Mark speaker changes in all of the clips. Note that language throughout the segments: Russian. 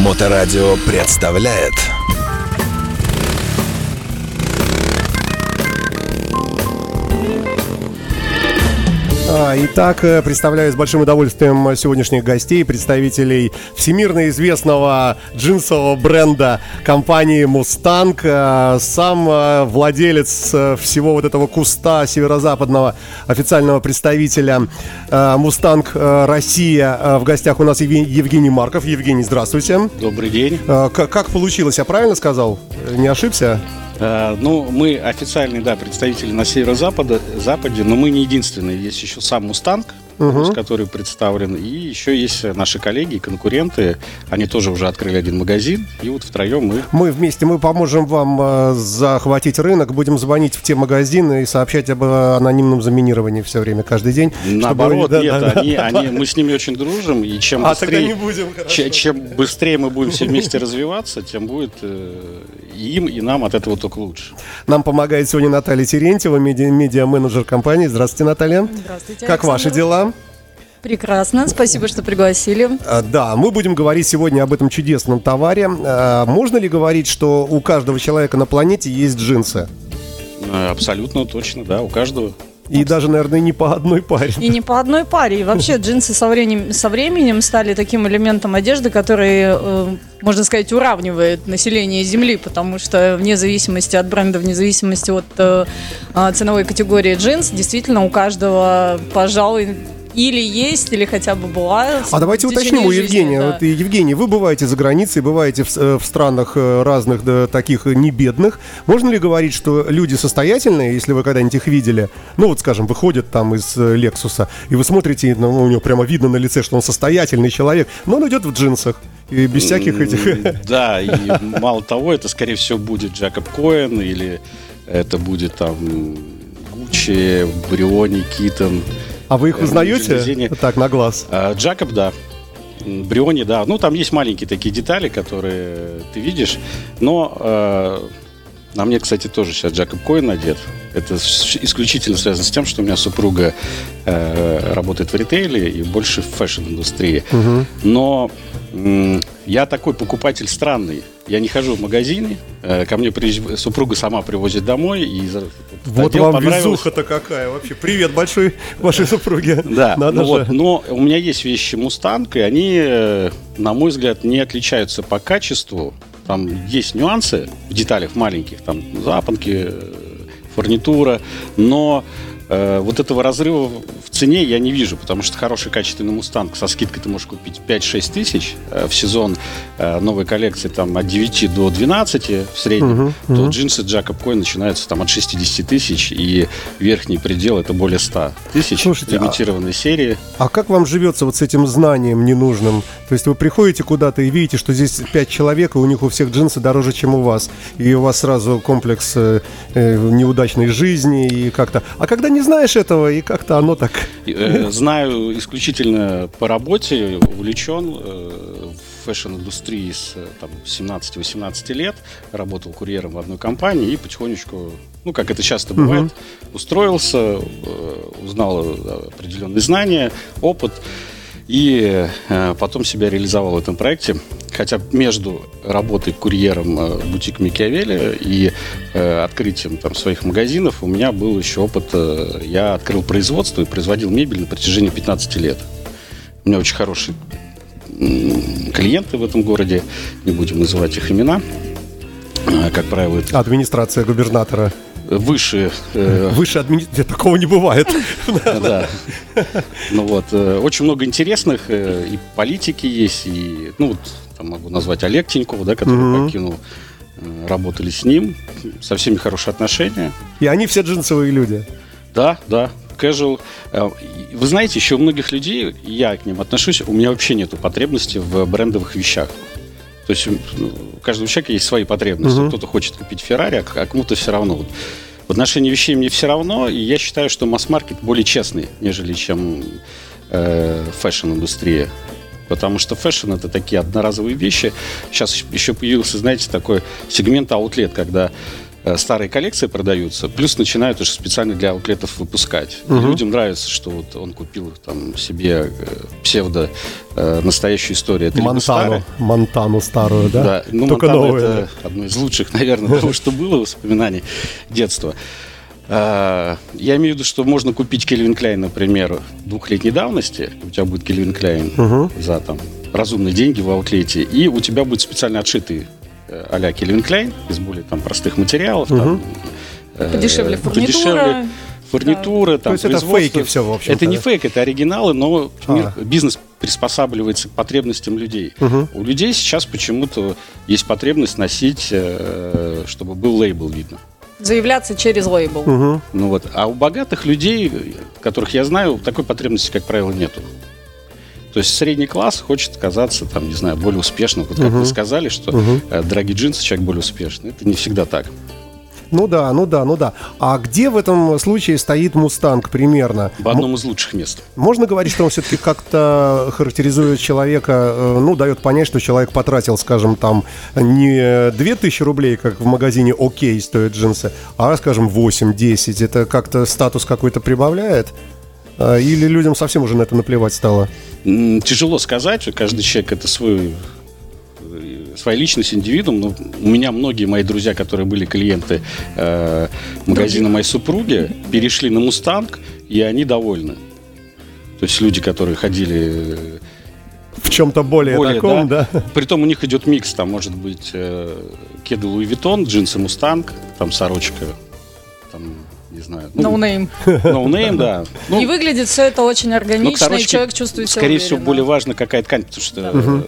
Speaker 1: Моторадио представляет
Speaker 2: Итак, э, представляю с большим удовольствием сегодняшних гостей, представителей всемирно известного джинсового бренда компании Mustang. Э, Сам э, владелец всего вот этого куста северо-западного официального представителя Mustang Россия. В гостях у нас Евгений, Марков. Евгений, здравствуйте.
Speaker 3: Добрый день.
Speaker 2: Как получилось, я правильно сказал? Не ошибся?
Speaker 3: Э, Ну, мы официальные, да, представители на северо-западе, западе, но мы не единственные. Есть еще сам Мустанг,
Speaker 2: Мгм.
Speaker 3: который представлен, и еще есть наши коллеги, конкуренты. Они тоже уже открыли один магазин, и вот втроем мы
Speaker 2: Мы вместе, мы поможем вам э, захватить рынок, будем звонить в те магазины и сообщать об э, анонимном заминировании все время, каждый день. чтобы
Speaker 3: Наоборот,
Speaker 2: да,
Speaker 3: нет,
Speaker 2: да,
Speaker 3: они,
Speaker 2: да.
Speaker 3: они, мы с ними очень дружим, и чем
Speaker 2: А, тогда не
Speaker 3: быстрее,
Speaker 2: будем, хорошо.
Speaker 3: че- чем быстрее мы будем все вместе развиваться, тем будет э, и им, и нам от этого только лучше.
Speaker 2: Нам помогает сегодня Наталья Терентьева, медиа- медиа-менеджер компании. Здравствуйте, Наталья.
Speaker 4: Здравствуйте.
Speaker 2: Как ваши
Speaker 4: Александр.
Speaker 2: дела?
Speaker 4: Прекрасно, спасибо, что пригласили.
Speaker 2: А, Да, мы будем говорить сегодня об этом чудесном товаре. А, Можно ли говорить, что у каждого человека на планете есть джинсы?
Speaker 3: Э, Абсолютно точно, да, у каждого.
Speaker 2: И даже, наверное, не по одной паре.
Speaker 4: И не по одной паре. И вообще джинсы со временем, со временем стали таким элементом одежды, который, э, можно сказать, уравнивает население Земли, потому что вне зависимости от бренда, вне зависимости от э, а, ценовой категории джинс, действительно у каждого, пожалуй, или есть, или хотя бы была.
Speaker 2: А давайте уточним у
Speaker 4: жизни,
Speaker 2: Евгения.
Speaker 4: да.
Speaker 2: Вот, Евгений, вы бываете за границей, бываете в, э, в странах э, разных, да, таких э, не бедных. Можно ли говорить, что люди состоятельные, если вы когда-нибудь их видели, ну вот, скажем, выходят там из Лексуса, и вы смотрите, ну, у него прямо видно на лице, что он состоятельный человек, но он идет в джинсах. И без всяких этих...
Speaker 3: Да, и мало того, это, скорее всего, будет Джакоб Коэн или это будет там Гуччи, Бриони, Китон.
Speaker 2: А вы их
Speaker 3: Э,
Speaker 2: узнаете? Так, на глаз.
Speaker 3: А, Джакоб, да. Бриони, да. Ну, там есть маленькие такие детали, которые ты видишь. Но э, на мне, кстати, тоже сейчас Jacob Cohen надет. Это исключительно связано с тем, что у меня супруга э, работает в ритейле и больше в фэшн-индустрии. Но м, я такой покупатель странный. Я не хожу в магазины. Э, ко мне приезж- супруга сама привозит домой. И
Speaker 2: Вот
Speaker 3: одел,
Speaker 2: вам везуха-то какая вообще. Привет большой вашей супруге.
Speaker 3: Да,
Speaker 2: Надо
Speaker 3: ну
Speaker 2: же.
Speaker 3: вот, но у меня есть вещи Мустанг, и они, э, на мой взгляд, не отличаются по качеству. Там есть нюансы в деталях маленьких, там запонки, э, фурнитура, но э, вот этого разрыва в цене я не вижу, потому что хороший качественный Мустанг со скидкой ты можешь купить 5-6 тысяч э, в сезон э, новой коллекции там от 9 до 12 в среднем, то джинсы Джакоб Кой начинаются там от 60 тысяч, и верхний предел это более 100 тысяч
Speaker 2: Слушайте, а-
Speaker 3: лимитированной серии.
Speaker 2: А как вам живется вот с этим знанием ненужным? То есть вы приходите куда-то и видите, что здесь пять человек, и у них у всех джинсы дороже, чем у вас. И у вас сразу комплекс э, неудачной жизни и как-то... А когда не знаешь этого, и как-то оно так...
Speaker 3: Э, Знаю исключительно по работе, увлечен э, в фэшн-индустрии с э, там, 17-18 лет, работал курьером в одной компании и потихонечку, ну, как это часто бывает, устроился, э, узнал определенные знания, опыт, и э, потом себя реализовал в этом проекте. Хотя между работой курьером э, бутик Микиавелли и э, открытием там, своих магазинов у меня был еще опыт. я открыл производство и производил мебель на протяжении 15 лет. У меня очень хорошие клиенты в этом городе, не будем называть их имена. Э, Как правило, это
Speaker 2: Администрация губернатора.
Speaker 3: Выше э,
Speaker 2: Выше администрации... Такого не бывает.
Speaker 3: Да. Ну вот, э, очень много интересных э, и политики есть, и, ну там могу назвать Олег Тиньков, да, который покинул, э, работали с ним, со всеми хорошие отношения.
Speaker 2: И они все джинсовые люди.
Speaker 3: Да, да, casual. Вы знаете, еще у многих людей, я к ним отношусь, у меня вообще нету потребности в брендовых вещах. То есть ну, у каждого человека есть свои потребности.
Speaker 2: Мгм.
Speaker 3: Кто-то хочет купить Феррари, а а кому-то все равно. Вот в отношении вещей мне все равно, и я считаю, что масс-маркет более честный, нежели чем э, фэшн-индустрия. Потому что фэшн это такие одноразовые вещи. Сейчас еще появился, знаете, такой сегмент аутлет, когда старые коллекции продаются, плюс начинают уже специально для аутлетов выпускать. И людям нравится, что вот он купил там себе э, псевдо э, настоящую историю. Это
Speaker 2: Монтану, Монтану старую, да?
Speaker 3: да, ну,
Speaker 2: Только
Speaker 3: Монтана
Speaker 2: новую.
Speaker 3: это одно из лучших, наверное, того, что было воспоминаний детства. А, Я имею в виду, что можно купить Кельвин Кляйн, например, двухлетней давности. У тебя будет Кельвин Кляйн за там разумные деньги в аутлете, и у тебя будет специально отшитый э, а-ля Кельвин Кляйн из более там простых материалов. там, э,
Speaker 4: Подешевле фурнитура.
Speaker 3: подешевле фурнитура, там,
Speaker 2: есть это фейки всё, в общем-то,
Speaker 3: Это не
Speaker 2: да?
Speaker 3: фейк, это оригиналы, но
Speaker 2: А.
Speaker 3: мир- бизнес приспосабливается к потребностям людей. У людей сейчас почему-то есть потребность носить, э, чтобы был лейбл видно.
Speaker 4: Заявляться через лейбл.
Speaker 3: Ну вот. А у богатых людей, которых я знаю, такой потребности, как правило, нету. То есть средний класс хочет казаться, там, не знаю, более успешным. Вот как вы сказали, что э, дорогие джинсы человек более успешный. Это не всегда так.
Speaker 2: Ну да, ну да, ну да. А где в этом случае стоит Мустанг примерно?
Speaker 3: В одном из лучших мест.
Speaker 2: Можно говорить, что он все-таки как-то характеризует человека, э, ну, дает понять, что человек потратил, скажем, там не 2000 рублей, как в магазине «Окей» стоят джинсы, а, скажем, 8-10. Это как-то статус какой-то прибавляет? А, Или людям совсем уже на это наплевать стало?
Speaker 3: Тяжело сказать, каждый человек это свой э, своя личность, индивидуум. Но у меня многие мои друзья, которые были клиенты э, магазина моей супруги, перешли на Мустанг, и они довольны. То есть люди, которые ходили э,
Speaker 2: В чем-то более,
Speaker 3: более,
Speaker 2: таком, да?
Speaker 3: Притом у них идет микс, там может быть э, кеды Louis Vuitton, джинсы Мустанг, там сорочка, там, не знаю,
Speaker 4: No name.
Speaker 3: no name, да. Ну,
Speaker 4: И выглядит все это очень
Speaker 3: ну,
Speaker 4: органично, и
Speaker 3: сорочке,
Speaker 4: человек чувствует себя
Speaker 3: Скорее всего,
Speaker 4: уверенно.
Speaker 3: более важно, какая ткань, потому что... э,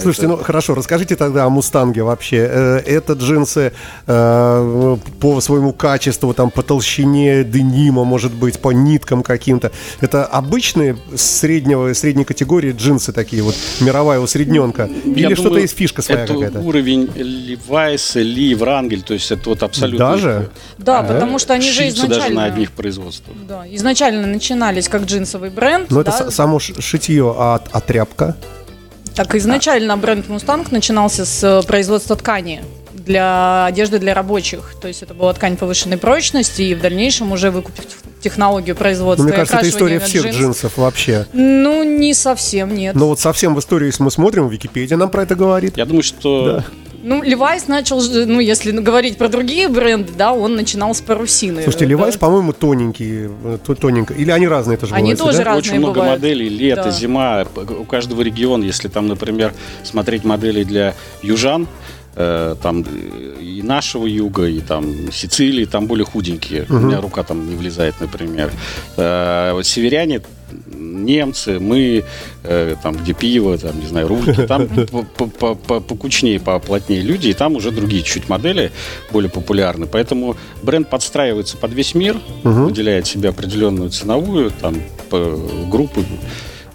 Speaker 2: Слушайте,
Speaker 3: это-
Speaker 2: ну хорошо, расскажите тогда о Мустанге вообще. Э, Это джинсы э, по своему качеству, там, по толщине денима, может быть, по ниткам каким-то. Это обычные среднего, средней категории джинсы такие вот, мировая усредненка? Или что-то есть фишка своя
Speaker 3: это
Speaker 2: какая-то?
Speaker 3: уровень Levi's, Ли, Врангель, то есть это вот абсолютно...
Speaker 2: Даже?
Speaker 4: Да, потому что они же
Speaker 3: Шьются даже
Speaker 4: изначально...
Speaker 3: на одних производствах.
Speaker 4: Да, изначально начинались как джинсовый бренд.
Speaker 2: Ну, это
Speaker 4: да,
Speaker 2: с- само шитье, а, а тряпка?
Speaker 4: Так изначально бренд Мустанг начинался с э, производства ткани для одежды для рабочих. То есть это была ткань повышенной прочности, и в дальнейшем уже выкупив технологию
Speaker 2: Ну,
Speaker 4: производства
Speaker 2: мне
Speaker 4: и
Speaker 2: кажется, это история всех
Speaker 4: джинс-
Speaker 2: джинсов вообще.
Speaker 4: Ну, не совсем, нет.
Speaker 2: Но вот совсем в историю, если мы смотрим, Википедия нам про это говорит.
Speaker 3: Я думаю, что
Speaker 4: Ну, Levi's начал, ну, если говорить про другие бренды, да, он начинал с парусины.
Speaker 2: Слушайте,
Speaker 4: Да.
Speaker 2: Levi's, по-моему, тоненькие, э, то- тоненько. Или они разные тоже
Speaker 4: Они
Speaker 2: бывают,
Speaker 4: тоже
Speaker 2: да?
Speaker 4: разные
Speaker 3: очень много
Speaker 4: бывают.
Speaker 3: моделей, лето,
Speaker 4: Да.
Speaker 3: зима, у каждого региона, если там, например, смотреть модели для южан, э, там и нашего юга, и там Сицилии, там более худенькие. У меня рука там не влезает, например. Э, вот северяне, немцы, мы, э, там, где пиво, там, не знаю, рульки, там по- по- по- покучнее, поплотнее люди, и там уже другие чуть модели более популярны. Поэтому бренд подстраивается под весь мир, выделяет себе определенную ценовую там, группу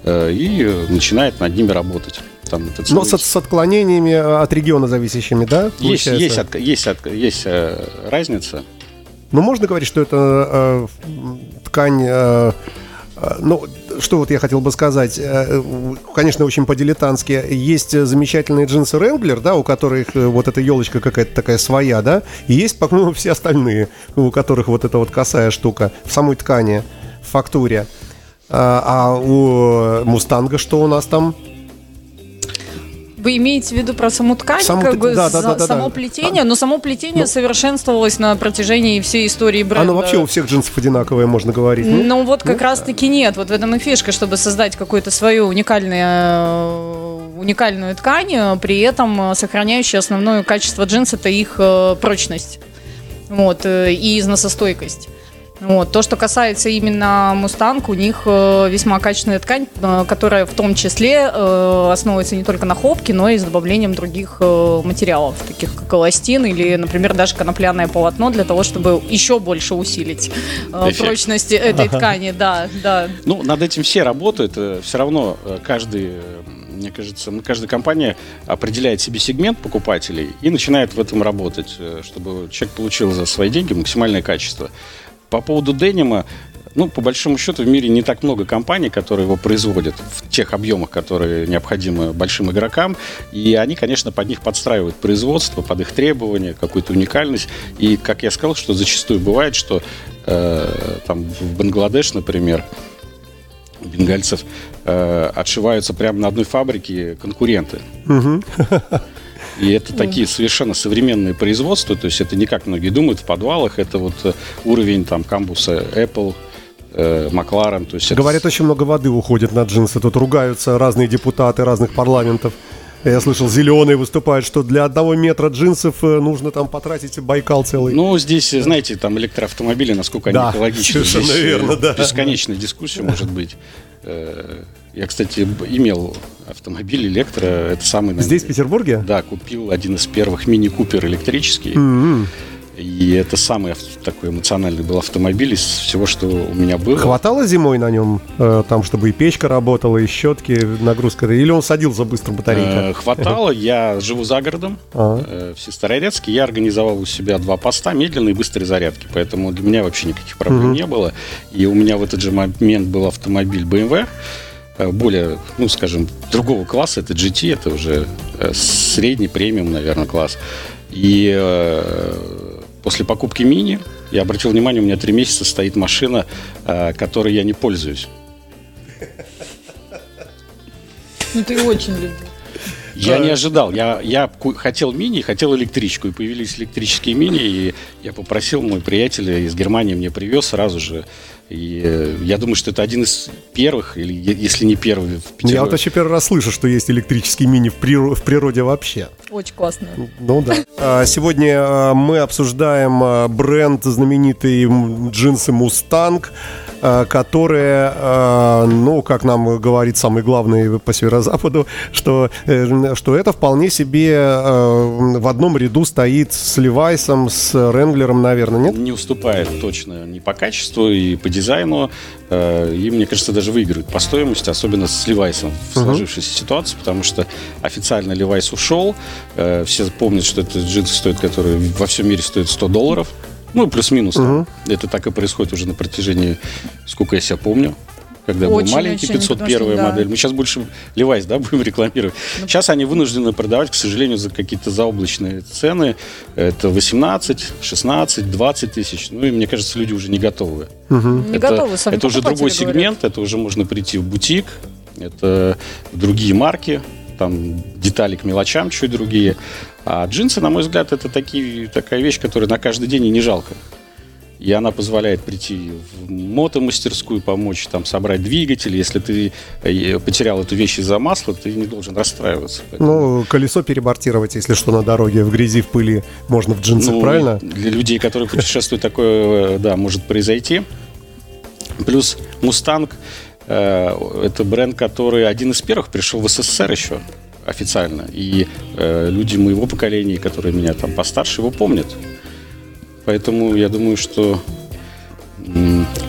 Speaker 3: э, и начинает над ними работать. Там это
Speaker 2: Но
Speaker 3: целый-
Speaker 2: с, с отклонениями э, от региона зависящими, да?
Speaker 3: есть,
Speaker 2: получается?
Speaker 3: есть, отк- есть, отк- есть э, разница.
Speaker 2: Ну, можно говорить, что это э, ткань... э, ну, что вот я хотел бы сказать, э, конечно, очень по-дилетантски. Есть э, замечательные джинсы Wrangler, да, у которых э, вот эта елочка какая-то такая своя, да, и есть, по-моему, все остальные, у которых вот эта вот косая штука в самой ткани, в фактуре. А, а у Мустанга что у нас там?
Speaker 4: Вы имеете в виду про саму ткань,
Speaker 2: Саму
Speaker 4: как бы
Speaker 2: да, да, да, да,
Speaker 4: само
Speaker 2: да.
Speaker 4: плетение, но само плетение
Speaker 2: Ну.
Speaker 4: совершенствовалось на протяжении всей истории бренда.
Speaker 2: Оно вообще у всех джинсов одинаковое, можно говорить. ну?
Speaker 4: Ну вот как раз-таки нет. Вот в этом и фишка, чтобы создать какую-то свою уникальную, э, уникальную ткань, э, при этом э, сохраняющую основное качество джинс, это их э, прочность вот, и износостойкость. Вот. То, что касается именно Мустанг, у них э, весьма качественная ткань, э, которая в том числе э, основывается не только на хлопке, но и с добавлением других материалов, таких как эластин или, например, даже конопляное полотно, для того, чтобы еще больше усилить
Speaker 3: Эффект.
Speaker 4: прочность этой ткани. Да, да.
Speaker 3: Ну, над этим все работают. Все равно каждый, мне кажется, м, каждая компания определяет себе сегмент покупателей и начинает в этом работать, чтобы человек получил за свои деньги максимальное качество. По поводу денима, Ну, по большому счету, в мире не так много компаний, которые его производят в тех объемах, которые необходимы большим игрокам. И они, конечно, под них подстраивают производство, под их требования, какую-то уникальность. И, как я сказал, что зачастую бывает, что э, там в Бангладеш, например, бенгальцев э, отшиваются прямо на одной фабрике конкуренты. И это такие совершенно современные производства, то есть это не как многие думают в подвалах, это вот э, уровень там камбуса Apple, э, Макларен. То есть
Speaker 2: Говорят,
Speaker 3: это...
Speaker 2: очень много воды уходит на джинсы. Тут ругаются разные депутаты разных парламентов. Я слышал, зеленые выступают, что для одного метра джинсов э, нужно там потратить Байкал целый.
Speaker 3: Ну, здесь, знаете, там электроавтомобили, насколько
Speaker 2: Да,
Speaker 3: они экологичны.
Speaker 2: совершенно
Speaker 3: Здесь, э,
Speaker 2: верно, да.
Speaker 3: Бесконечная дискуссия может быть. Э, Я, кстати, имел автомобиль электро, это самый, наверное,
Speaker 2: Здесь, в Петербурге?
Speaker 3: Да, купил один из первых мини-купер электрический.
Speaker 2: М-м.
Speaker 3: И это самый такой эмоциональный был автомобиль из всего, что у меня было.
Speaker 2: Хватало зимой на нем, э, там, чтобы и печка работала, и щетки, нагрузка? Или он садился быстро
Speaker 3: Э,
Speaker 2: батарейка?
Speaker 3: Хватало, я живу за городом,
Speaker 2: Ага.
Speaker 3: э, в Сестрорецке. Я организовал у себя два поста медленной и быстрой зарядки, поэтому для меня вообще никаких проблем не было. И у меня в этот же момент был автомобиль BMW, э, более, ну, скажем, другого класса, это GT, это уже э, средний премиум, наверное, класс. И э, после покупки мини я обратил внимание, у меня три месяца стоит машина, э, которой я не пользуюсь.
Speaker 4: Ну, ты очень любишь.
Speaker 3: Я не ожидал. Я, я хотел мини, хотел электричку. И появились электрические мини. И я попросил, мой приятель из Германии мне привез сразу же. И э, я думаю, что это один из первых, или если не первый в
Speaker 2: Я вот
Speaker 3: Петербурге.
Speaker 2: вообще первый раз слышу, что есть электрический мини в, приро- в природе вообще.
Speaker 4: Очень классно.
Speaker 2: Ну да. А, Сегодня а, мы обсуждаем а, бренд знаменитый джинсы Мустанг, а, которые, а, ну, как нам говорит самый главный по северо-западу, что, э, что это вполне себе в одном ряду стоит с Левайсом, с Ренглером, наверное, нет?
Speaker 3: Не уступает точно ни по качеству и по дизайну. Э, И, мне кажется, даже выигрывает по стоимости, особенно с Левайсом в сложившейся ситуации, потому что официально Левайс ушел. Э, Все помнят, что это джинсы стоят, которые во всем мире стоят 100 долларов. Ну, плюс-минус. там. Это так и происходит уже на протяжении, сколько я себя помню. Когда был
Speaker 4: Очень,
Speaker 3: маленький,
Speaker 4: очень,
Speaker 3: 501
Speaker 4: потому что, да.
Speaker 3: модель. Мы сейчас больше Левайс, да, будем рекламировать. Сейчас они вынуждены продавать, к сожалению, за какие-то заоблачные цены. Это 18, 16, 20 тысяч. Ну, и мне кажется, люди уже не готовы.
Speaker 4: Не
Speaker 3: это,
Speaker 4: готовы сами
Speaker 3: это уже другой
Speaker 4: говорят.
Speaker 3: сегмент, это уже можно прийти в бутик, это другие марки, там детали к мелочам чуть другие. А джинсы, на мой взгляд, это такие, такая вещь, которая на каждый день и не жалко. И она позволяет прийти в мотомастерскую, помочь там собрать двигатель. Если ты э, потерял эту вещь из-за масла, ты не должен расстраиваться. Поэтому,
Speaker 2: Ну, колесо перебортировать, если что, на дороге, в грези, в пыли, можно в джинсах,
Speaker 3: ну,
Speaker 2: правильно?
Speaker 3: Для людей, которые путешествуют, такое, э, да, может произойти. Плюс Мустанг это бренд, который один из первых пришел в СССР еще официально. И э, люди моего поколения, которые меня там постарше, его помнят. Поэтому я думаю, что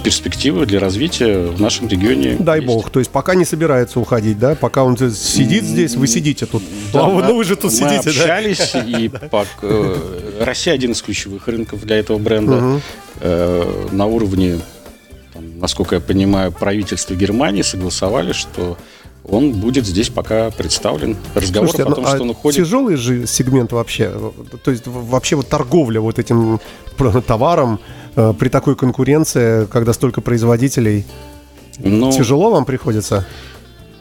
Speaker 3: перспективы для развития в нашем регионе.
Speaker 2: Дай
Speaker 3: есть.
Speaker 2: бог. То есть пока не собирается уходить, да? Пока он сидит здесь, вы сидите тут.
Speaker 3: Да,
Speaker 2: а
Speaker 3: да.
Speaker 2: ну вы же тут
Speaker 3: Мы
Speaker 2: сидите, да?
Speaker 3: общались, и пок- э, Россия один из ключевых рынков для этого бренда. Э, На уровне, там, насколько я понимаю, правительства Германии согласовали, что он будет здесь пока представлен. Разговор
Speaker 2: Слушайте,
Speaker 3: о том,
Speaker 2: ну, а
Speaker 3: что он уходит.
Speaker 2: тяжелый же сегмент вообще. То есть вообще вот торговля вот этим товаром э, при такой конкуренции, когда столько производителей,
Speaker 3: Ну,
Speaker 2: тяжело вам приходится?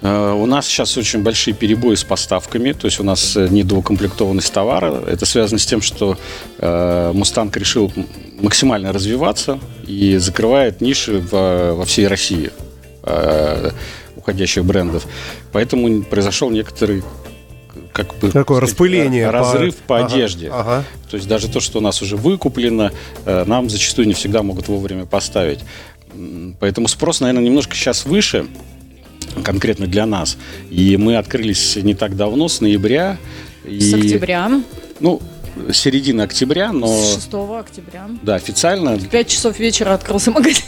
Speaker 3: Э, У нас сейчас очень большие перебои с поставками, то есть у нас э, недоукомплектованность товара. Это связано с тем, что э, Мустанг решил максимально развиваться и закрывает ниши во, всей России уходящих брендов. Поэтому произошел некоторый как бы
Speaker 2: Такое
Speaker 3: сказать,
Speaker 2: распыление.
Speaker 3: разрыв по,
Speaker 2: Ага,
Speaker 3: одежде.
Speaker 2: Ага.
Speaker 3: То есть даже то, что у нас уже выкуплено, нам зачастую не всегда могут вовремя поставить. Поэтому спрос, наверное, немножко сейчас выше, конкретно для нас. И мы открылись не так давно, с ноября. И,
Speaker 4: С октября,
Speaker 3: Ну, середины октября, но...
Speaker 4: с 6 октября.
Speaker 3: Да, официально.
Speaker 4: В 5 часов вечера открылся магазин,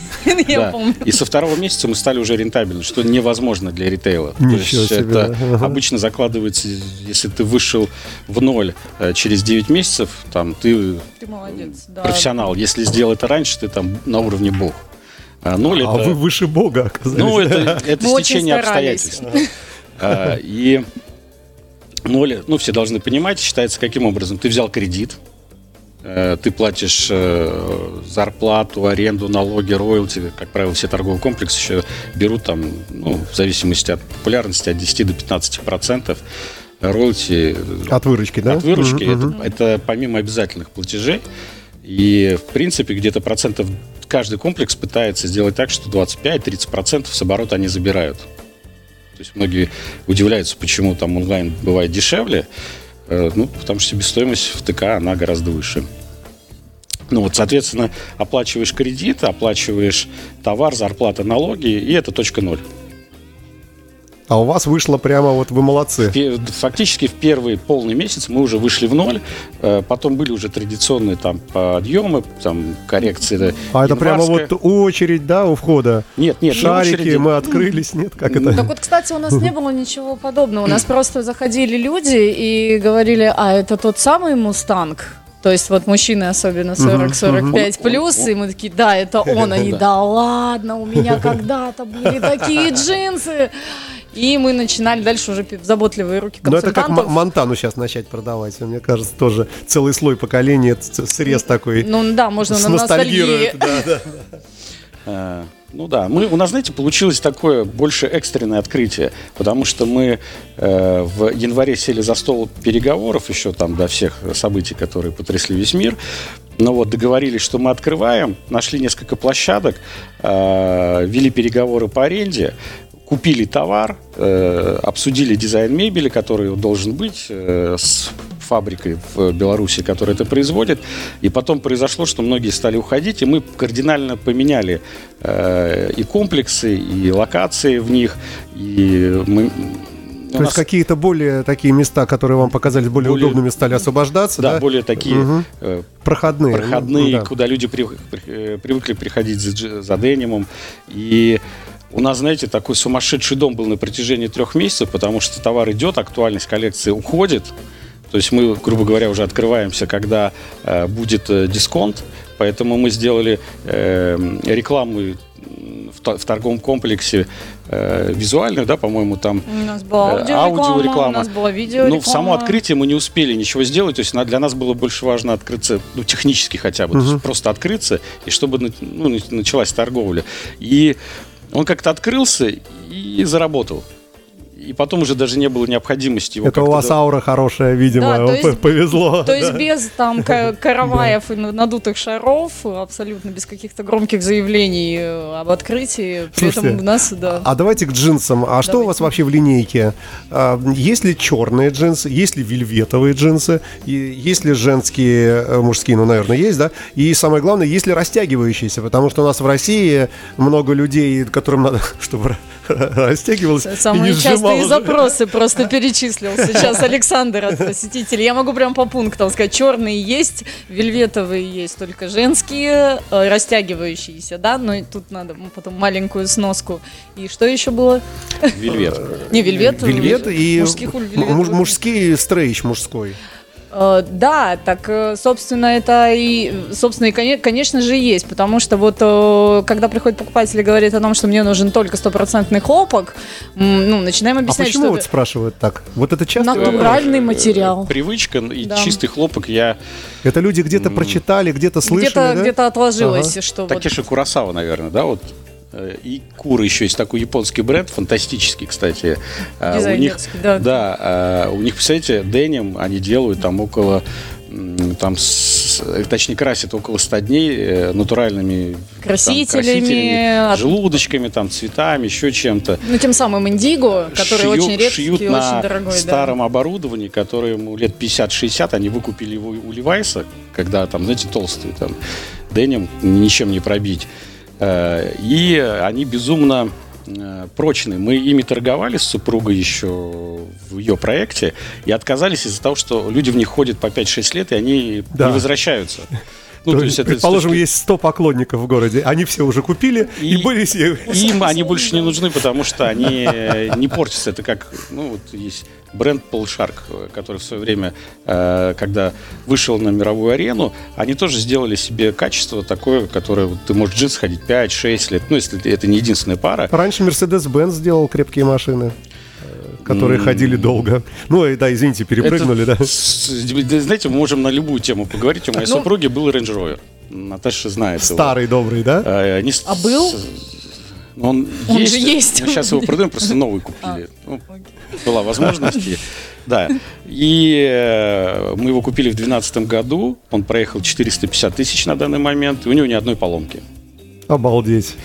Speaker 4: я
Speaker 3: да.
Speaker 4: помню.
Speaker 3: И со второго месяца мы стали уже рентабельны, что невозможно для ритейла. То
Speaker 2: Ничего
Speaker 3: есть
Speaker 2: себе,
Speaker 3: это.
Speaker 2: Ага.
Speaker 3: обычно закладывается, если ты вышел в ноль э, через 9 месяцев, там ты
Speaker 4: Ты молодец. Да.
Speaker 3: профессионал. Если сделал это раньше, ты там на уровне бог. А ноль
Speaker 2: А
Speaker 3: это...
Speaker 2: вы выше Бога оказались.
Speaker 3: Ну, это, это
Speaker 4: Мы
Speaker 3: стечение обстоятельств. А, И ноль, ну, все должны понимать, считается каким образом. Ты взял кредит, э, ты платишь э, зарплату, аренду, налоги, роялти. Как правило, все торговые комплексы еще берут там, ну, в зависимости от популярности, от 10 до 15 процентов роялти
Speaker 2: От выручки, да?
Speaker 3: от выручки.
Speaker 2: Мгм.
Speaker 3: Это, это помимо обязательных платежей. И, в принципе, где-то процентов каждый комплекс пытается сделать так, что 25-30% с оборота они забирают. То есть многие удивляются, почему там онлайн бывает дешевле. Э, Ну, потому что себестоимость в ТК, она гораздо выше. Ну вот, соответственно, оплачиваешь кредит, оплачиваешь товар, зарплата, налоги, и это точка ноль.
Speaker 2: А у вас вышло прямо вот вы молодцы.
Speaker 3: Фактически в первый полный месяц мы уже вышли в ноль, э, потом были уже традиционные там подъемы, там коррекции.
Speaker 2: А это прямо вот очередь, да, у входа?
Speaker 3: Нет, нет, не
Speaker 2: Шарики,
Speaker 3: очереди.
Speaker 2: мы открылись, нет? Как это?
Speaker 4: Так вот, кстати, у нас не было ничего подобного. У нас просто заходили люди и говорили, а это тот самый Мустанг? То есть вот мужчины особенно 40-45 плюс, и мы такие, да, это он. Они, да ладно, у меня когда-то были такие джинсы. И мы начинали дальше уже заботливые руки
Speaker 2: Ну, это как
Speaker 4: консультантов.
Speaker 2: Монтану сейчас начать продавать. Мне кажется, тоже целый слой поколения, срез такой.
Speaker 4: Ну да, можно на ностальгии.
Speaker 2: ностальгирует, да, да.
Speaker 3: Э, Ну да, мы, у нас, знаете, получилось такое больше экстренное открытие, потому что мы э, в январе сели за стол переговоров еще там до всех событий, которые потрясли весь мир. Но вот договорились, что мы открываем, нашли несколько площадок, э, вели переговоры по аренде, купили товар, э, обсудили дизайн мебели, который должен быть э, с фабрикой в Беларуси, которая это производит. И потом произошло, что многие стали уходить, и мы кардинально поменяли э, и комплексы, и локации в них. И мы, у
Speaker 2: То есть какие-то более такие места, которые вам показались более,
Speaker 3: Более-
Speaker 2: удобными, стали освобождаться,
Speaker 3: да,
Speaker 2: да?
Speaker 3: более такие э,
Speaker 2: Проходные.
Speaker 3: проходные,
Speaker 2: Ну, да.
Speaker 3: куда люди привык- при- привыкли приходить за, за денимом. И у нас, знаете, такой сумасшедший дом был на протяжении трех месяцев, потому что товар идет, актуальность коллекции уходит. То есть мы, грубо говоря, уже открываемся, когда э, будет э, дисконт. Поэтому мы сделали э, рекламу в, в торговом комплексе э, визуальную, да, по-моему, там
Speaker 4: У нас была
Speaker 3: Э,
Speaker 4: аудиореклама,
Speaker 3: аудиореклама.
Speaker 4: у нас была видеореклама.
Speaker 3: ну, в само открытие мы не успели ничего сделать. То есть на- для нас было больше важно открыться, ну, технически хотя бы. То есть просто открыться, и чтобы ну, на- началась торговля. И он как-то открылся и заработал. И потом уже даже не было необходимости его
Speaker 2: Это у вас аура хорошая, видимо,
Speaker 4: Да, то есть-
Speaker 2: повезло.
Speaker 4: То есть без там ка- караваев и надутых шаров, абсолютно без каких-то громких заявлений э, об открытии. При этом у нас, да.
Speaker 2: А давайте к джинсам. А что у вас вообще в линейке? А, Есть ли черные джинсы, есть ли вельветовые джинсы, есть ли женские, э, мужские, ну, наверное, есть, да? И самое главное, есть ли растягивающиеся? Потому что у нас в России много людей, которым надо, чтобы растягивалось, и не
Speaker 4: Самые
Speaker 2: же.
Speaker 4: запросы просто перечислил сейчас Александр от посетителей. Я могу прям по пунктам сказать. Черные есть, вельветовые есть, только женские, э, растягивающиеся, да, но и тут надо потом маленькую сноску. И что еще было?
Speaker 3: Вельвет.
Speaker 4: Не, вельвет.
Speaker 2: Вельвет и мужские стрейч мужской.
Speaker 4: Э, Да, так, э, собственно, это и, собственно, и, коне- конечно же, есть, потому что вот, э, когда приходит покупатель и говорит о том, что мне нужен только стопроцентный хлопок, ну, начинаем
Speaker 2: А
Speaker 4: объяснять,
Speaker 2: почему
Speaker 4: что
Speaker 2: вот
Speaker 4: это
Speaker 2: спрашивают так? Вот это часто?
Speaker 4: натуральный материал.
Speaker 3: Привычка и
Speaker 4: Да.
Speaker 3: чистый хлопок. Я
Speaker 2: Это люди где-то прочитали, где-то слышали,
Speaker 4: Где-то
Speaker 2: да?
Speaker 4: где-то отложилось, что вот...
Speaker 3: Такеши Курасава, наверное, да, вот. Э, И Кура еще есть такой японский бренд, фантастический, кстати. А, У них,
Speaker 4: да.
Speaker 3: да, а, у них, представляете, деним они делают там около, там, с- точнее, красят около 100 дней э, натуральными там,
Speaker 4: Красителями, от-
Speaker 3: желудочками, там, цветами, еще чем-то.
Speaker 4: Ну, тем самым индиго, который
Speaker 3: Шью-
Speaker 4: очень редкий
Speaker 3: шьют
Speaker 4: и
Speaker 3: на
Speaker 4: очень дорогой. да.
Speaker 3: старом оборудовании, которое ему лет 50-60, они выкупили его у Левайса, когда там, знаете, толстый там деним ничем не пробить. Э, И они безумно э, прочные. Мы ими торговали с супругой еще в ее проекте и отказались из-за того, что люди в них ходят по 5-6 лет, и они
Speaker 2: Да.
Speaker 3: не возвращаются. Ну,
Speaker 2: То
Speaker 3: то
Speaker 2: есть,
Speaker 3: это
Speaker 2: предположим,
Speaker 3: точки-
Speaker 2: есть 100 поклонников в городе, они все уже купили и,
Speaker 3: И-
Speaker 2: были.
Speaker 3: Им они больше не нужны, потому что они не портятся. Это как, ну, вот есть бренд Paul Shark, э, который в свое время, э, когда вышел на мировую арену, они тоже сделали себе качество такое, которое ты можешь в джинсы ходить 5-6 лет, ну, если это не единственная пара.
Speaker 2: Раньше Mercedes-Benz сделал крепкие машины, э, которые
Speaker 3: М.
Speaker 2: ходили долго. Ну, и да, извините, перепрыгнули, да.
Speaker 3: Это да, Знаете, мы можем на любую тему поговорить. У моей
Speaker 4: Ну.
Speaker 3: супруги был Range Rover. Наташа знает его.
Speaker 2: Старый добрый, да?
Speaker 3: Э, они с-
Speaker 4: А был?
Speaker 3: С- Он,
Speaker 4: Он
Speaker 3: есть,
Speaker 4: же есть.
Speaker 3: Мы сейчас его продаем, просто новый купили. Ну, была возможность. и- Да. И э, мы его купили в 2012 году. Он проехал 450 тысяч на данный момент. И у него ни одной поломки.
Speaker 2: Обалдеть.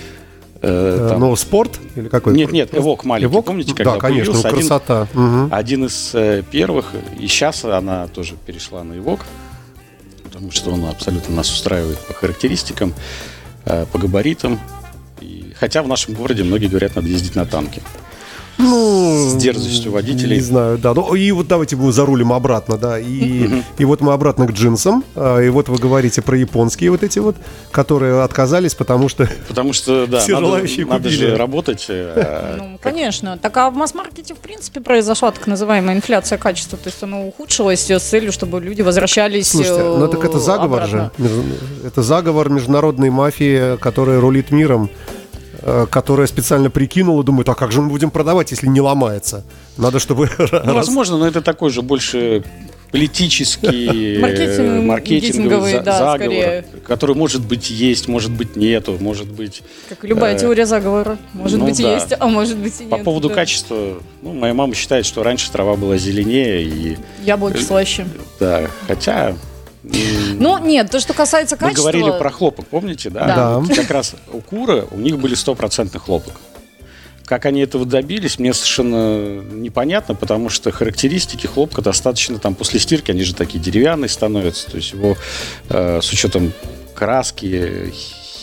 Speaker 3: Э,
Speaker 2: Э,
Speaker 3: там-
Speaker 2: Ну, спорт или какой?
Speaker 3: Нет, нет, Эвок маленький.
Speaker 2: Эвок?
Speaker 3: Помните, когда
Speaker 2: Да, конечно,
Speaker 3: появился один-
Speaker 2: красота. Мгм.
Speaker 3: Один из э, первых, и сейчас она тоже перешла на Evoque, потому что он абсолютно нас устраивает по характеристикам, э, по габаритам. Хотя в нашем городе многие говорят, надо ездить на танке.
Speaker 2: Ну,
Speaker 3: С дерзостью водителей.
Speaker 2: Не знаю, да. Ну, и вот давайте мы зарулим обратно, да. И, и вот мы обратно к джинсам. А, И вот вы говорите про японские вот эти вот, которые отказались, потому что...
Speaker 3: Потому что, да,
Speaker 2: Все
Speaker 3: надо,
Speaker 2: желающие
Speaker 3: надо
Speaker 2: купили.
Speaker 3: же работать. э,
Speaker 4: Ну, конечно. Так а в масс-маркете, в принципе, произошла так называемая инфляция качества. То есть оно ухудшилось э, с целью, чтобы люди возвращались
Speaker 2: Слушайте,
Speaker 4: э,
Speaker 2: ну так это заговор
Speaker 4: обратно.
Speaker 2: же. Это заговор международной мафии, которая рулит миром которая специально прикинула, думает, а как же мы будем продавать, если не ломается? Надо, чтобы...
Speaker 3: Ну,
Speaker 2: раз-
Speaker 3: возможно, но это такой же больше политический, э,
Speaker 4: Маркетинг-
Speaker 3: маркетинговый
Speaker 4: маркетинговый,
Speaker 3: за-
Speaker 4: да,
Speaker 3: заговор,
Speaker 4: скорее.
Speaker 3: который может быть есть, может быть нету, может быть
Speaker 4: Как любая
Speaker 3: Э,
Speaker 4: теория заговора. Может
Speaker 3: ну
Speaker 4: быть,
Speaker 3: да.
Speaker 4: есть, а может быть и нет.
Speaker 3: По поводу
Speaker 4: да.
Speaker 3: качества, ну, моя мама считает, что раньше трава была зеленее, и
Speaker 4: Яблоки слаще.
Speaker 3: да, хотя
Speaker 4: Ну, нет, то, что касается
Speaker 3: мы
Speaker 4: качества...
Speaker 3: говорили про хлопок, помните, да?
Speaker 2: Да.
Speaker 3: Вот Как раз у Кура у них были стопроцентный хлопок. Как они этого добились, мне совершенно непонятно, потому что характеристики хлопка достаточно там после стирки, они же такие деревянные становятся, то есть его э, с учетом краски,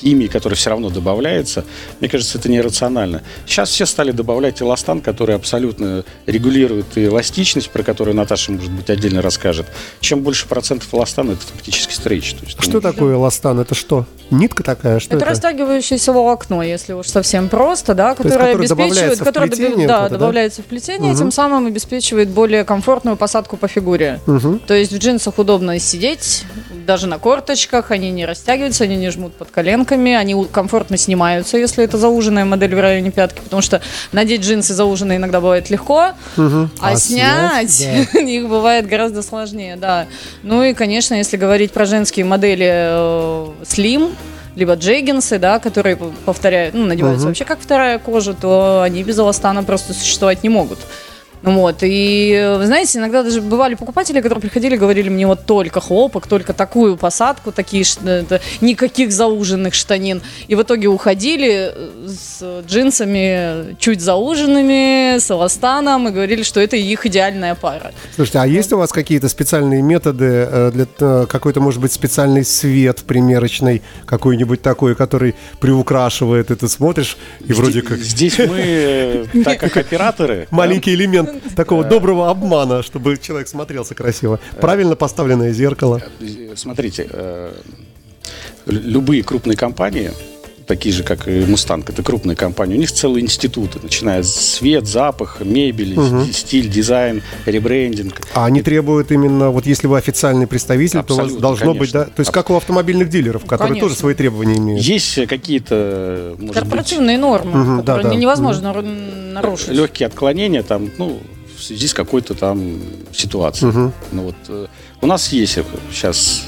Speaker 3: химии, которая все равно добавляется, мне кажется, это нерационально. Сейчас все стали добавлять эластан, который абсолютно регулирует и эластичность, про которую Наташа, может быть, отдельно расскажет. Чем больше процентов эластана, это фактически стрейч. То есть
Speaker 2: Что такое эластан? Это что? Нитка такая? Что
Speaker 4: это,
Speaker 2: это?
Speaker 4: растягивающееся волокно, если уж совсем просто, да,
Speaker 2: есть,
Speaker 4: которое
Speaker 2: которое
Speaker 4: обеспечивает, которое
Speaker 2: плетение
Speaker 4: да,
Speaker 2: это, да?
Speaker 4: добавляется в плетение, тем самым обеспечивает более комфортную посадку по фигуре.
Speaker 2: Мгм.
Speaker 4: То есть в джинсах удобно сидеть, даже на корточках, они не растягиваются, они не жмут под коленками, они комфортно снимаются, если это зауженная модель в районе пятки, потому что надеть джинсы зауженные иногда бывает легко, а,
Speaker 2: А
Speaker 4: снять
Speaker 2: снять,
Speaker 4: их бывает гораздо сложнее, да. Ну и, конечно, если говорить про женские модели э, Slim, либо джеггинсы, да, которые повторяют, ну, надеваются
Speaker 2: Мгм.
Speaker 4: вообще как вторая кожа, то они без эластана просто существовать не могут. Вот, и, э, вы знаете, иногда даже бывали покупатели, которые приходили и говорили мне вот только хлопок, только такую посадку, такие, ш- это, никаких зауженных штанин. И в итоге уходили э, с джинсами чуть зауженными, с эластаном, и говорили, что это их идеальная пара.
Speaker 2: Слушайте, а есть у вас какие-то специальные методы э, для э, какой-то, может быть, специальный свет примерочный, какой-нибудь такой, который приукрашивает, и ты смотришь, и вроде как
Speaker 3: Здесь мы, э, так как операторы...
Speaker 2: маленький элемент такого доброго обмана, чтобы человек смотрелся красиво. Правильно поставленное зеркало.
Speaker 3: Э, Смотрите, э, лю- любые крупные компании, такие же, как и Мустанг, это крупные компании, у них целые институты, начиная с свет, запах, мебель, стиль, дизайн, ребрендинг.
Speaker 2: А они требуют именно, вот если вы официальный представитель, то у вас
Speaker 3: Абсолютно,
Speaker 2: должно быть, да?
Speaker 3: конечно.
Speaker 2: То есть как у автомобильных дилеров, которые
Speaker 4: Конечно.
Speaker 2: тоже свои требования имеют.
Speaker 3: Есть какие-то, может быть,
Speaker 4: Корпоративные нормы,
Speaker 2: Мгм,
Speaker 4: которые
Speaker 2: да, да.
Speaker 4: невозможно ру- нарушить.
Speaker 3: легкие отклонения там, ну, в связи с какой-то там ситуацией. Ну вот э, у нас есть сейчас,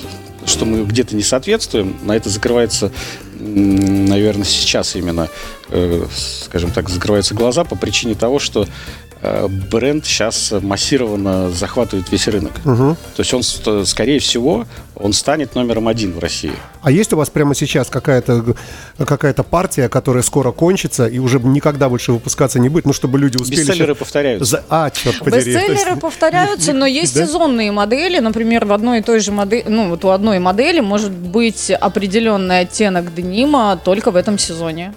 Speaker 3: что мы где-то не соответствуем, на это закрывается, наверное, сейчас именно, э, скажем так, закрываются глаза по причине того, что э, бренд сейчас массированно захватывает весь рынок.
Speaker 2: Мгм.
Speaker 3: То есть он, скорее всего, он станет номером один в России.
Speaker 2: А есть у вас прямо сейчас какая-то какая-то партия, которая скоро кончится и уже никогда больше выпускаться не будет, ну чтобы люди успели...
Speaker 3: Бестселлеры
Speaker 2: щас-
Speaker 3: повторяются.
Speaker 2: За... А, черт подери. то есть-
Speaker 4: Бестселлеры повторяются, но есть
Speaker 2: Да?
Speaker 4: сезонные модели. Например, в одной и той же модели, ну вот у одной модели может быть определенный оттенок денима только в этом сезоне.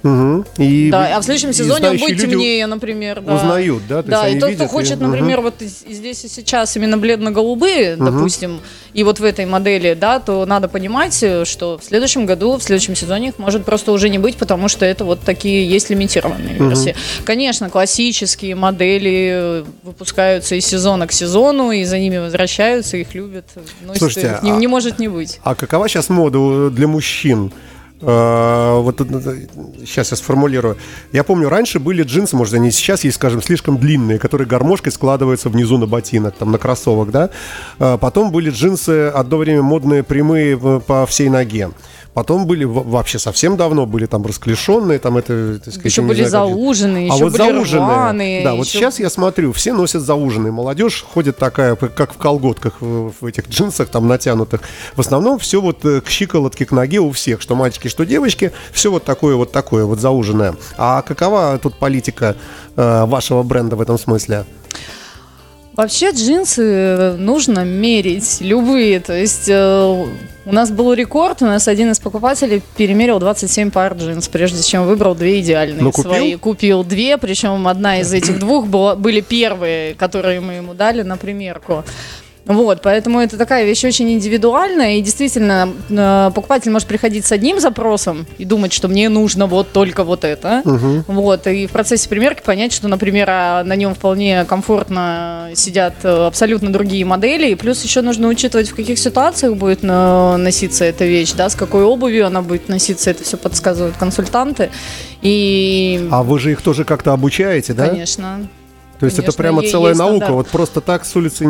Speaker 2: И,
Speaker 4: Да, а в следующем сезоне он будет темнее, например. Да.
Speaker 2: Узнают, да? То
Speaker 4: Да,
Speaker 2: есть
Speaker 4: и тот,
Speaker 2: видят,
Speaker 4: кто хочет,
Speaker 2: и-
Speaker 4: например, вот и- и здесь и сейчас именно бледно-голубые, допустим, и вот в этой модели были, да, то надо понимать, э, что в следующем году, в следующем сезоне их может просто уже не быть, потому что это вот такие есть лимитированные версии. Конечно, классические модели э, выпускаются из сезона к сезону, и за ними возвращаются, их любят. Но
Speaker 2: Слушайте,
Speaker 4: их не,
Speaker 2: а-
Speaker 4: не может не быть.
Speaker 2: А какова сейчас мода для мужчин? Э, Вот сейчас я сформулирую. Я помню, раньше были джинсы, может, они сейчас есть, скажем, слишком длинные, которые гармошкой складываются внизу на ботинок, там, на кроссовок, да. Э, Потом были джинсы одно время модные, прямые по всей ноге. Потом были вообще совсем давно были там расклешенные, там это, так сказать,
Speaker 4: Еще были
Speaker 2: знаю,
Speaker 4: зауженные,
Speaker 2: а
Speaker 4: еще
Speaker 2: вот
Speaker 4: были
Speaker 2: зауженные,
Speaker 4: рваные.
Speaker 2: да, вот
Speaker 4: еще-
Speaker 2: сейчас я смотрю, все носят зауженные. Молодежь ходит такая, как в колготках, в, в этих джинсах там натянутых. В основном все вот э, к щиколотке, к ноге у всех, что мальчики, что девочки, все вот такое вот такое вот зауженное. А какова тут политика э, вашего бренда в этом смысле?
Speaker 4: Вообще джинсы нужно мерить, любые. То есть э, у нас был рекорд, у нас один из покупателей перемерил 27 пар джинс, прежде чем выбрал две идеальные
Speaker 2: Ну, купил?
Speaker 4: свои. Купил две, причем одна из этих двух была, были первые, которые мы ему дали на примерку. Вот, поэтому это такая вещь очень индивидуальная, и действительно э, покупатель может приходить с одним запросом и думать, что мне нужно вот только вот это, вот, и в процессе примерки понять, что, например, а, на нем вполне комфортно сидят э, абсолютно другие модели, и плюс еще нужно учитывать, в каких ситуациях будет э, носиться эта вещь, да, с какой обувью она будет носиться, это все подсказывают консультанты, и,
Speaker 2: А вы же их тоже как-то обучаете, да?
Speaker 4: конечно,
Speaker 2: То есть это
Speaker 4: конечно,
Speaker 2: прямо
Speaker 4: е-
Speaker 2: целая наука,
Speaker 4: стандарт.
Speaker 2: вот просто так с улицы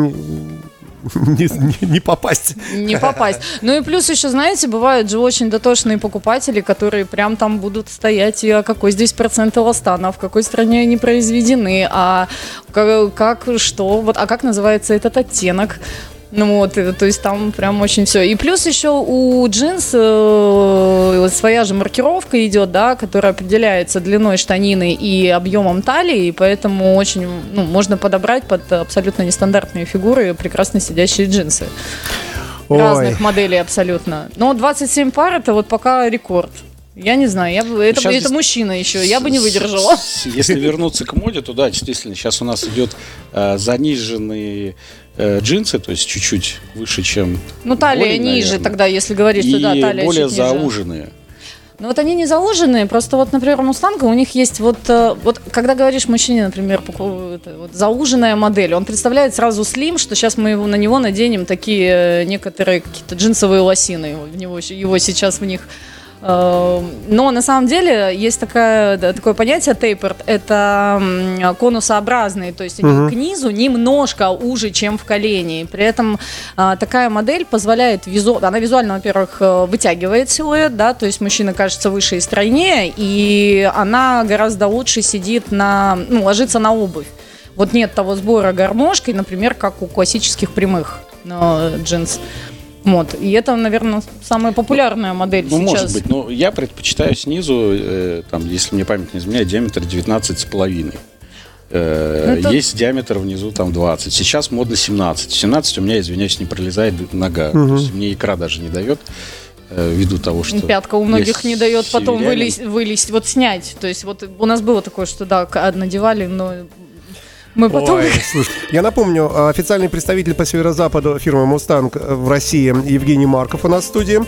Speaker 2: не, не- не- попасть.
Speaker 4: Не попасть. Ну и плюс еще, знаете, бывают же очень дотошные покупатели, которые прям там будут стоять, и а какой здесь процент эластана, в какой стране они произведены, а как что, вот, а как называется этот оттенок. Ну вот, то есть там прям очень все. И плюс еще у джинс э, своя же маркировка идет, да, которая определяется длиной штанины и объемом талии, и поэтому очень, ну, можно подобрать под абсолютно нестандартные фигуры прекрасно сидящие джинсы
Speaker 2: Ой.
Speaker 4: разных моделей абсолютно. Но 27 пар это вот пока рекорд. Я не знаю, я бы, это,
Speaker 3: Сейчас
Speaker 4: это
Speaker 3: здесь-
Speaker 4: мужчина еще, я бы не выдержала.
Speaker 3: Если вернуться к моде, то да, действительно, сейчас у нас идет э, заниженные э, джинсы, то есть чуть-чуть выше, чем
Speaker 4: Ну, талия
Speaker 3: более,
Speaker 4: ниже
Speaker 3: наверное.
Speaker 4: тогда, если говорить,
Speaker 3: и
Speaker 4: что да, талия
Speaker 3: более
Speaker 4: чуть ниже.
Speaker 3: зауженные.
Speaker 4: Ну вот они не зауженные, просто вот, например, у Мустанга у них есть вот, э, вот когда говоришь мужчине, например, вот зауженная модель, он представляет сразу слим, что сейчас мы его, на него наденем такие э, некоторые какие-то джинсовые лосины, в него, его сейчас в них Но на самом деле есть такая, да, такое понятие tapered, это конусообразные, то есть они к низу немножко уже, чем в колене. При этом а, такая модель позволяет, визу... она визуально, во-первых, э, вытягивает силуэт, да, то есть мужчина кажется выше и стройнее, и она гораздо лучше сидит на, ну, ложится на обувь. Вот нет того сбора гармошкой, например, как у классических прямых э, джинс. Вот. И это, наверное, самая популярная модель
Speaker 3: Ну,
Speaker 4: сейчас.
Speaker 3: может быть, но я предпочитаю снизу, э, там, если мне память не изменяет, диаметр 19,5. Э,
Speaker 4: Ну, это-
Speaker 3: Есть диаметр внизу там 20. Сейчас модно 17. 17 у меня, извиняюсь, не пролезает нога. То есть мне икра даже не дает. э, Ввиду того, что...
Speaker 4: Пятка у многих не дает потом вылезть, вылезть, вот снять. То есть вот у нас было такое, что да, надевали, но мы потом...
Speaker 2: Ой, слушай, я напомню, а, официальный представитель по северо-западу фирмы «Мустанг» в России Евгений Марков у нас в студии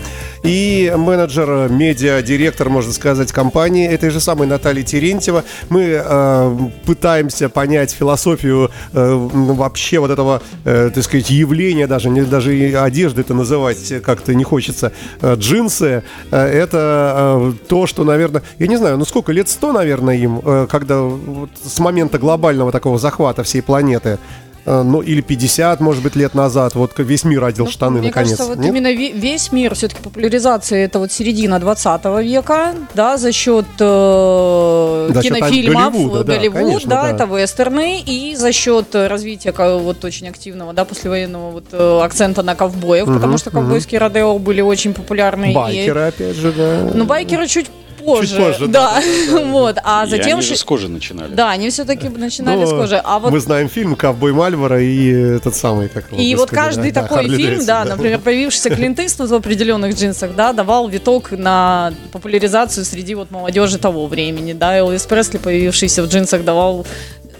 Speaker 2: и менеджер, э, медиа-директор, можно сказать, компании этой же самой Натальи Терентьева. Мы э, пытаемся понять философию э, вообще вот этого, э, так сказать, явления, даже, не, даже и одежды это называть как-то не хочется. Э, джинсы э, это э, то, что, наверное, я не знаю, ну сколько, лет сто, наверное, им, э, когда вот с момента глобального такого захвата всей планеты, э, ну или 50, может быть, лет назад, вот весь мир одел штаны,
Speaker 4: Ну, Мне
Speaker 2: наконец.
Speaker 4: кажется, вот
Speaker 2: Нет?
Speaker 4: именно ве- весь мир, все-таки популяризация это вот середина 20 века, да, за счет э,
Speaker 2: За счет
Speaker 4: кинофильмов,
Speaker 2: Голливуда, да,
Speaker 4: Голливуд,
Speaker 2: конечно,
Speaker 4: да,
Speaker 2: да.
Speaker 4: это вестерны, и за счет э, развития вот очень активного, да, послевоенного вот э, акцента на ковбоев, потому что ковбойские родео были очень популярны. и-
Speaker 2: Байкеры, опять же, да.
Speaker 4: Ну, байкеры чуть позже.
Speaker 2: позже,
Speaker 4: да. вот, а
Speaker 3: И
Speaker 4: затем...
Speaker 3: они же с кожи начинали.
Speaker 4: Да, они все-таки начинали
Speaker 2: Ну,
Speaker 4: с кожи. А вот
Speaker 2: Мы знаем фильм «Ковбой Мальборо» и этот самый, как его,
Speaker 4: И вот каждый
Speaker 2: да, да,
Speaker 4: такой
Speaker 2: Харли
Speaker 4: фильм,
Speaker 2: Дэвидсон,
Speaker 4: да, например, появившийся Клинт Иствуд в определенных джинсах, да, давал виток на популяризацию среди вот молодежи того времени, да, Элвис Пресли, появившийся в джинсах, давал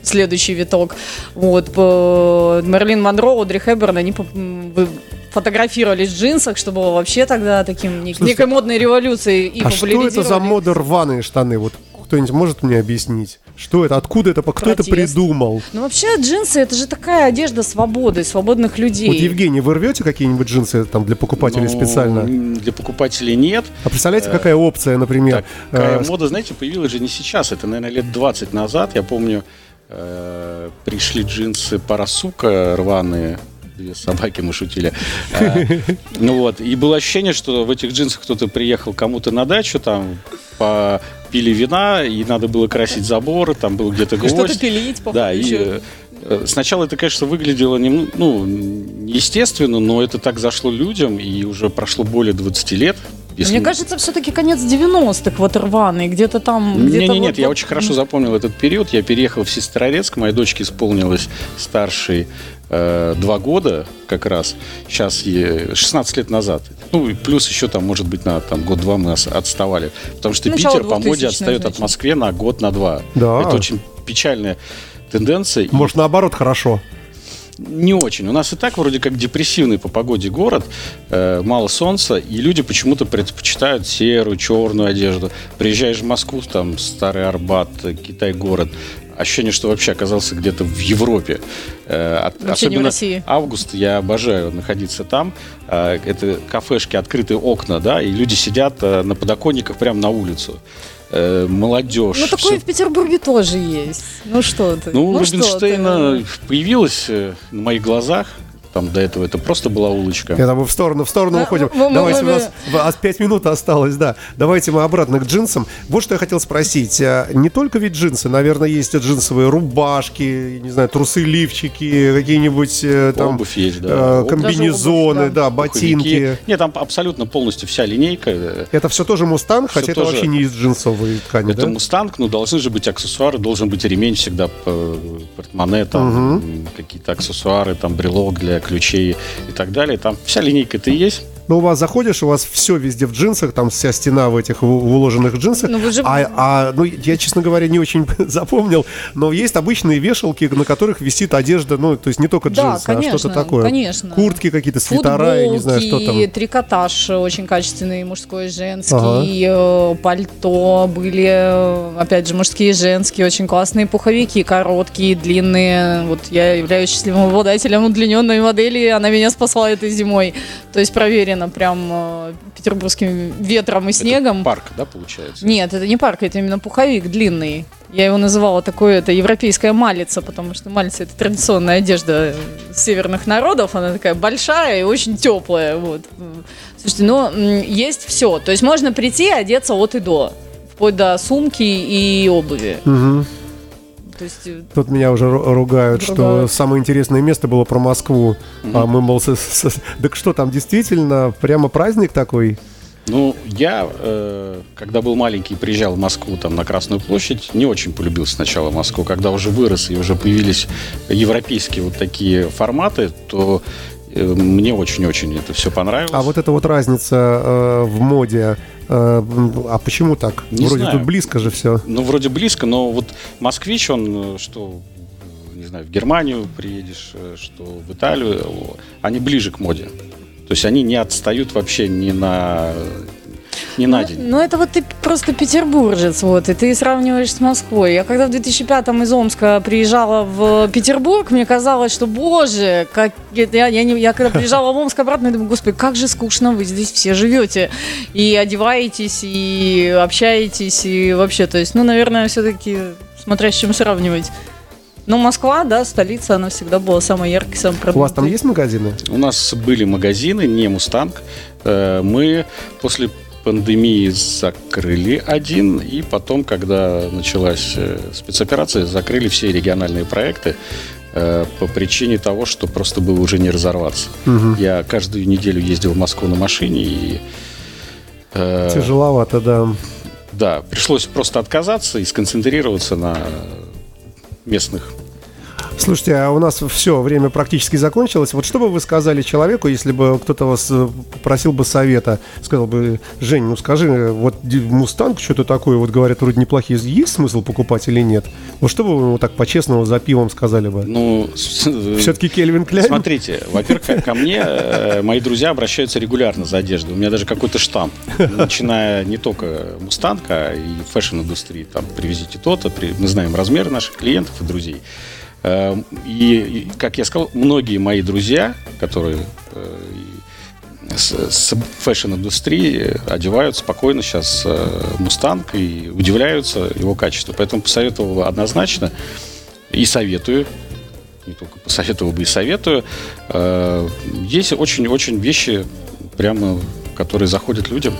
Speaker 4: следующий виток. Вот, по- Мерлин Монро, Одри Хэбберн, они фотографировались в джинсах, что было вообще тогда таким
Speaker 2: Слушайте,
Speaker 4: некой модной революцией и
Speaker 2: А что это за мода рваные штаны? Вот кто-нибудь может мне объяснить? Что это? Откуда это? Кто это
Speaker 4: Протест.
Speaker 2: придумал?
Speaker 4: Ну вообще джинсы это же такая одежда свободы, свободных людей.
Speaker 2: Вот, Евгений, вы рвете какие-нибудь джинсы там для покупателей
Speaker 3: Ну,
Speaker 2: специально?
Speaker 3: Для покупателей нет.
Speaker 2: А представляете, какая опция, например?
Speaker 3: Такая
Speaker 2: э,
Speaker 3: мода, знаете, появилась же не сейчас. Это, наверное, лет 20 назад. Я помню, э, пришли джинсы Парасука рваные. Две собаки мы шутили. А, Ну вот. И было ощущение, что в этих джинсах кто-то приехал кому-то на дачу, там попили вина, и надо было красить заборы, там был где-то
Speaker 4: Что-то
Speaker 3: гвоздь.
Speaker 4: пилить, походу,
Speaker 3: Да, и э, сначала это, конечно, выглядело нем- ну, естественно, но это так зашло людям, и уже прошло более 20 лет. Если-
Speaker 4: Мне кажется, все-таки конец 90-х, вот рваный, где-то там...
Speaker 3: Не,
Speaker 4: где-то
Speaker 3: не, нет,
Speaker 4: вот-
Speaker 3: я очень хорошо запомнил этот период. Я переехал в Сестрорецк, моей дочке исполнилось старшей э, два года как раз. Сейчас ей 16 лет назад. Ну, и плюс еще там, может быть, на там, год-два мы отставали. Потому что
Speaker 4: Начало
Speaker 3: Питер по моде
Speaker 4: 2000-х,
Speaker 3: отстает от
Speaker 4: значит.
Speaker 3: Москвы на год, на два.
Speaker 2: Да.
Speaker 3: Это очень печальная тенденция. И
Speaker 2: Может, наоборот, хорошо.
Speaker 3: Не очень. У нас и так вроде как депрессивный по погоде город, э, мало солнца, и люди почему-то предпочитают серую, черную одежду. Приезжаешь в Москву, там старый Арбат, Китай-город, ощущение, что вообще оказался где-то в Европе. Э, от-
Speaker 4: Вообще не в России.
Speaker 3: август, я обожаю находиться там. Э, это кафешки, открытые окна, да, и люди сидят э, на подоконниках прямо на улицу. Э, молодежь.
Speaker 4: Ну, такое
Speaker 3: всё
Speaker 4: в Петербурге тоже есть. Ну, что ты.
Speaker 3: ну,
Speaker 4: что
Speaker 3: Рубинштейна
Speaker 4: ты.
Speaker 3: появилась э, на моих глазах. Там до этого это просто была улочка.
Speaker 2: Это мы в сторону, в сторону
Speaker 4: Да,
Speaker 2: уходим.
Speaker 4: мы- мы-
Speaker 2: Давайте,
Speaker 4: мы-
Speaker 2: у нас в- 5 минут осталось, да. Давайте мы обратно к джинсам. Вот что я хотел спросить. А, Не только ведь джинсы, наверное, есть джинсовые рубашки, не знаю, трусы, лифчики, какие-нибудь э, там
Speaker 3: Обувь есть, да.
Speaker 2: э,
Speaker 3: Обувь.
Speaker 2: комбинезоны,
Speaker 4: обувь,
Speaker 2: да,
Speaker 3: Пуховики.
Speaker 2: ботинки.
Speaker 3: Нет, там абсолютно полностью вся линейка.
Speaker 2: Это все тоже мустанг, хотя это
Speaker 3: тоже-
Speaker 2: вообще не из джинсовой ткани,
Speaker 3: Это
Speaker 2: да?
Speaker 3: мустанг, но должны же быть аксессуары, должен быть ремень всегда, портмоне, там, м, какие-то аксессуары, там, брелок для ключей и так далее. Там вся линейка это и есть.
Speaker 2: Ну, у вас заходишь, у вас все везде в джинсах, там вся стена в этих в- в уложенных джинсах.
Speaker 4: Ну, вы же-
Speaker 2: а, а, ну, я, честно говоря, не очень запомнил, но есть обычные вешалки, на которых висит одежда, ну, то есть не только
Speaker 4: Да,
Speaker 2: джинсы, а
Speaker 4: конечно,
Speaker 2: что-то такое.
Speaker 4: конечно.
Speaker 2: Куртки какие-то, свитера, я не знаю, что
Speaker 4: Футболки,
Speaker 2: там.
Speaker 4: трикотаж очень качественный, мужской, женский, э, пальто были, э, опять же, мужские женские, очень классные пуховики, короткие, длинные. Вот я являюсь счастливым обладателем удлиненной модели, она меня спасла этой зимой. То есть проверено прям э, петербургским ветром и снегом.
Speaker 3: Это парк, да, получается?
Speaker 4: Нет, это не парк, это именно пуховик длинный. Я его называла такой, это европейская малица, потому что малица это традиционная одежда северных народов, она такая большая и очень теплая, вот. Слушайте, ну, есть все, то есть можно прийти и одеться от и до, вплоть до сумки и обуви.
Speaker 2: Мгм.
Speaker 4: То есть, э,
Speaker 2: Тут меня уже ру- ругают, что
Speaker 4: Ругают.
Speaker 2: самое интересное место было про Москву. А мы, мол, с- с- так что там действительно прямо праздник такой?
Speaker 3: Ну, я, э, когда был маленький, приезжал в Москву, там, на Красную площадь, не очень полюбил сначала Москву. Когда уже вырос и уже появились европейские вот такие форматы, то мне очень-очень это все понравилось.
Speaker 2: А вот эта вот разница э, в моде, э, а почему так?
Speaker 3: Не
Speaker 2: Вроде
Speaker 3: знаю.
Speaker 2: тут близко же все.
Speaker 3: Ну, вроде близко, но вот москвич, он, э, что, не знаю, в Германию приедешь, э, что в Италию, они ближе к моде. То есть они не отстают вообще ни на, ни на день.
Speaker 4: Ну, это вот ты просто петербуржец, вот, и ты сравниваешь с Москвой. Я когда в 2005-м из Омска приезжала в Петербург, мне казалось, что, боже, как... Я, я, не- я когда приезжала в Омск обратно, я думаю, господи, как же скучно вы здесь все живете. И одеваетесь, и общаетесь, и вообще, то есть, ну, наверное, все-таки смотря с чем сравнивать. Ну, Москва, да, столица, она всегда была самой яркой, самой
Speaker 2: У вас там
Speaker 4: продвинутой.
Speaker 2: есть магазины?
Speaker 3: У нас были магазины, не Мустанг. Э, Мы после пандемии закрыли один, и потом, когда началась э, спецоперация, закрыли все региональные проекты э, по причине того, что просто было уже не разорваться. Я каждую неделю ездил в Москву на машине, и э,
Speaker 2: Тяжеловато, да.
Speaker 3: да, пришлось просто отказаться и сконцентрироваться на местных
Speaker 2: Слушайте, а у нас все, время практически закончилось. Вот что бы вы сказали человеку, если бы кто-то вас э, попросил бы совета, сказал бы, Жень, ну скажи, вот Мустанг что-то такое, вот говорят, вроде неплохие, есть смысл покупать или нет? Вот что бы вы ему так по-честному за пивом сказали бы?
Speaker 3: Ну,
Speaker 2: Все-таки Calvin Klein?
Speaker 3: Смотрите, во-первых, ко мне э, мои друзья обращаются регулярно за одеждой. У меня даже какой-то штамп, начиная не только Мустанга и фэшн-индустрии, там, привезите то-то, мы знаем размеры наших клиентов и друзей. Эм, и, как я сказал, многие мои друзья, которые э, с, фэшн-индустрии одевают спокойно сейчас Мустанг и удивляются его качеству. Поэтому посоветовал однозначно и советую, не только посоветовал бы и советую. Э, есть очень-очень вещи, прямо, которые заходят людям.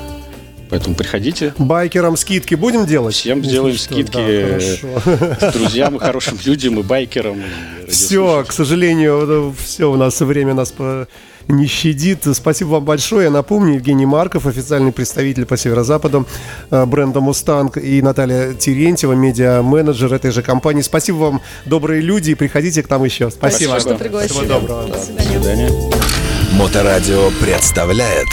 Speaker 3: Поэтому приходите.
Speaker 2: Байкерам скидки будем делать?
Speaker 3: Всем сделаем скидки. Да, друзьям, хорошим людям и байкерам.
Speaker 2: И все, к сожалению, все у нас время нас по не щадит. Спасибо вам большое. Я напомню, Евгений Марков, официальный представитель по северо-западу э, бренда «Мустанг», и Наталья Терентьева, медиа-менеджер этой же компании. Спасибо вам, добрые люди, и приходите к нам еще. Спасибо.
Speaker 4: Спасибо, что пригласили.
Speaker 2: Всего доброго.
Speaker 3: До свидания.
Speaker 1: Моторадио представляет